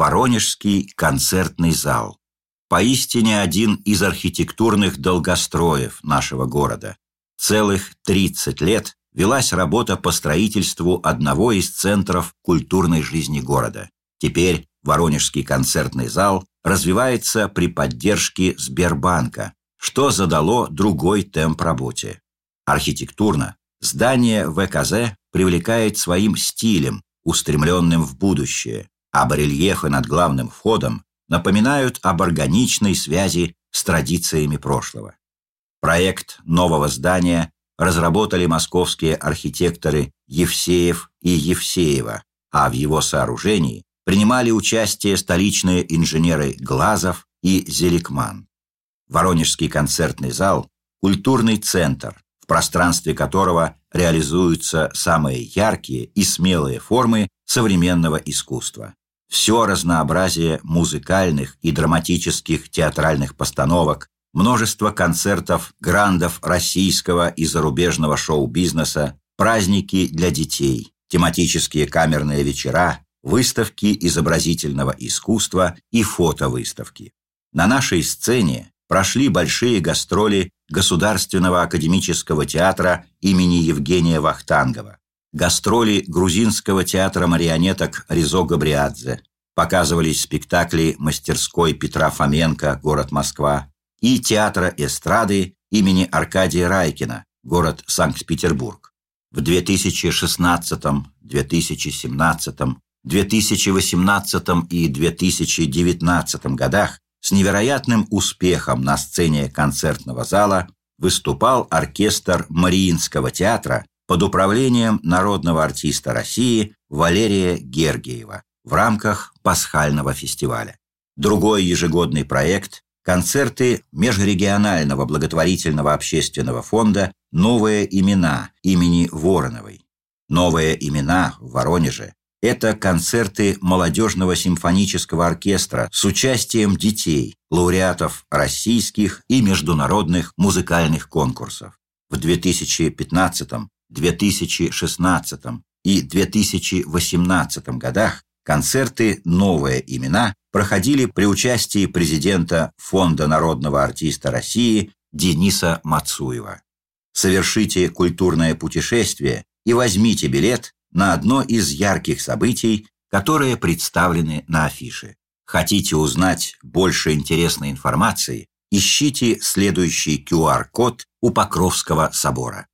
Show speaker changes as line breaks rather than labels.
Воронежский концертный зал. Поистине один из архитектурных долгостроев нашего города. Целых 30 лет велась работа по строительству одного из центров культурной жизни города. Теперь Воронежский концертный зал развивается при поддержке Сбербанка, что задало другой темп работе. Архитектурно здание ВКЗ привлекает своим стилем, устремленным в будущее, а барельефы над главным входом напоминают об органичной связи с традициями прошлого. Проект нового здания разработали московские архитекторы Евсеев и Евсеева, а в его сооружении принимали участие столичные инженеры Глазов и Зеликман. Воронежский концертный зал – культурный центр, в пространстве которого реализуются самые яркие и смелые формы современного искусства. Все разнообразие музыкальных и драматических театральных постановок, множество концертов, грандов российского и зарубежного шоу-бизнеса, праздники для детей, тематические камерные вечера, выставки изобразительного искусства и фотовыставки. На нашей сцене прошли большие гастроли Государственного академического театра имени Евгения Вахтангова, гастроли грузинского театра марионеток Ризо Габриадзе, показывались спектакли мастерской Петра Фоменко, город Москва, и театра эстрады имени Аркадия Райкина, город Санкт-Петербург. В 2016, 2017, 2018 и 2019 годах с невероятным успехом на сцене концертного зала выступал оркестр Мариинского театра под управлением народного артиста России Валерия Гергиева в рамках пасхального фестиваля. Другой ежегодный проект – концерты Межрегионального благотворительного общественного фонда «Новые имена» имени Вороновой. «Новые имена» в Воронеже это концерты молодежного симфонического оркестра с участием детей, лауреатов российских и международных музыкальных конкурсов. В 2015, 2016 и 2018 годах концерты «Новые имена» проходили при участии президента Фонда народного артиста России Дениса Мацуева. Совершите культурное путешествие и возьмите билет на одно из ярких событий, которые представлены на афише. Хотите узнать больше интересной информации? Ищите следующий QR-код у Покровского собора.